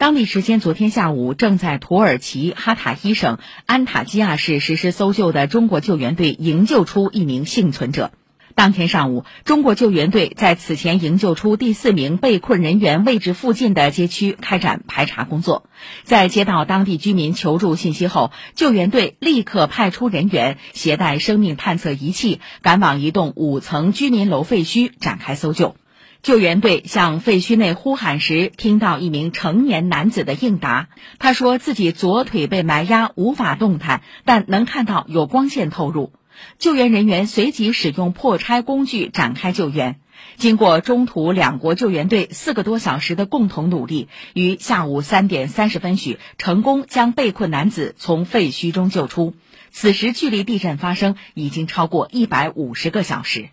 当地时间昨天下午，正在土耳其哈塔伊省安塔基亚市实施搜救的中国救援队营救出一名幸存者。当天上午，中国救援队在此前营救出第四名被困人员位置附近的街区开展排查工作。在接到当地居民求助信息后，救援队立刻派出人员携带生命探测仪器，赶往一栋五层居民楼废墟展开搜救。救援队向废墟内呼喊时，听到一名成年男子的应答。他说自己左腿被埋压，无法动弹，但能看到有光线透入。救援人员随即使用破拆工具展开救援。经过中土两国救援队四个多小时的共同努力，于下午三点三十分许，成功将被困男子从废墟中救出。此时距离地震发生已经超过一百五十个小时。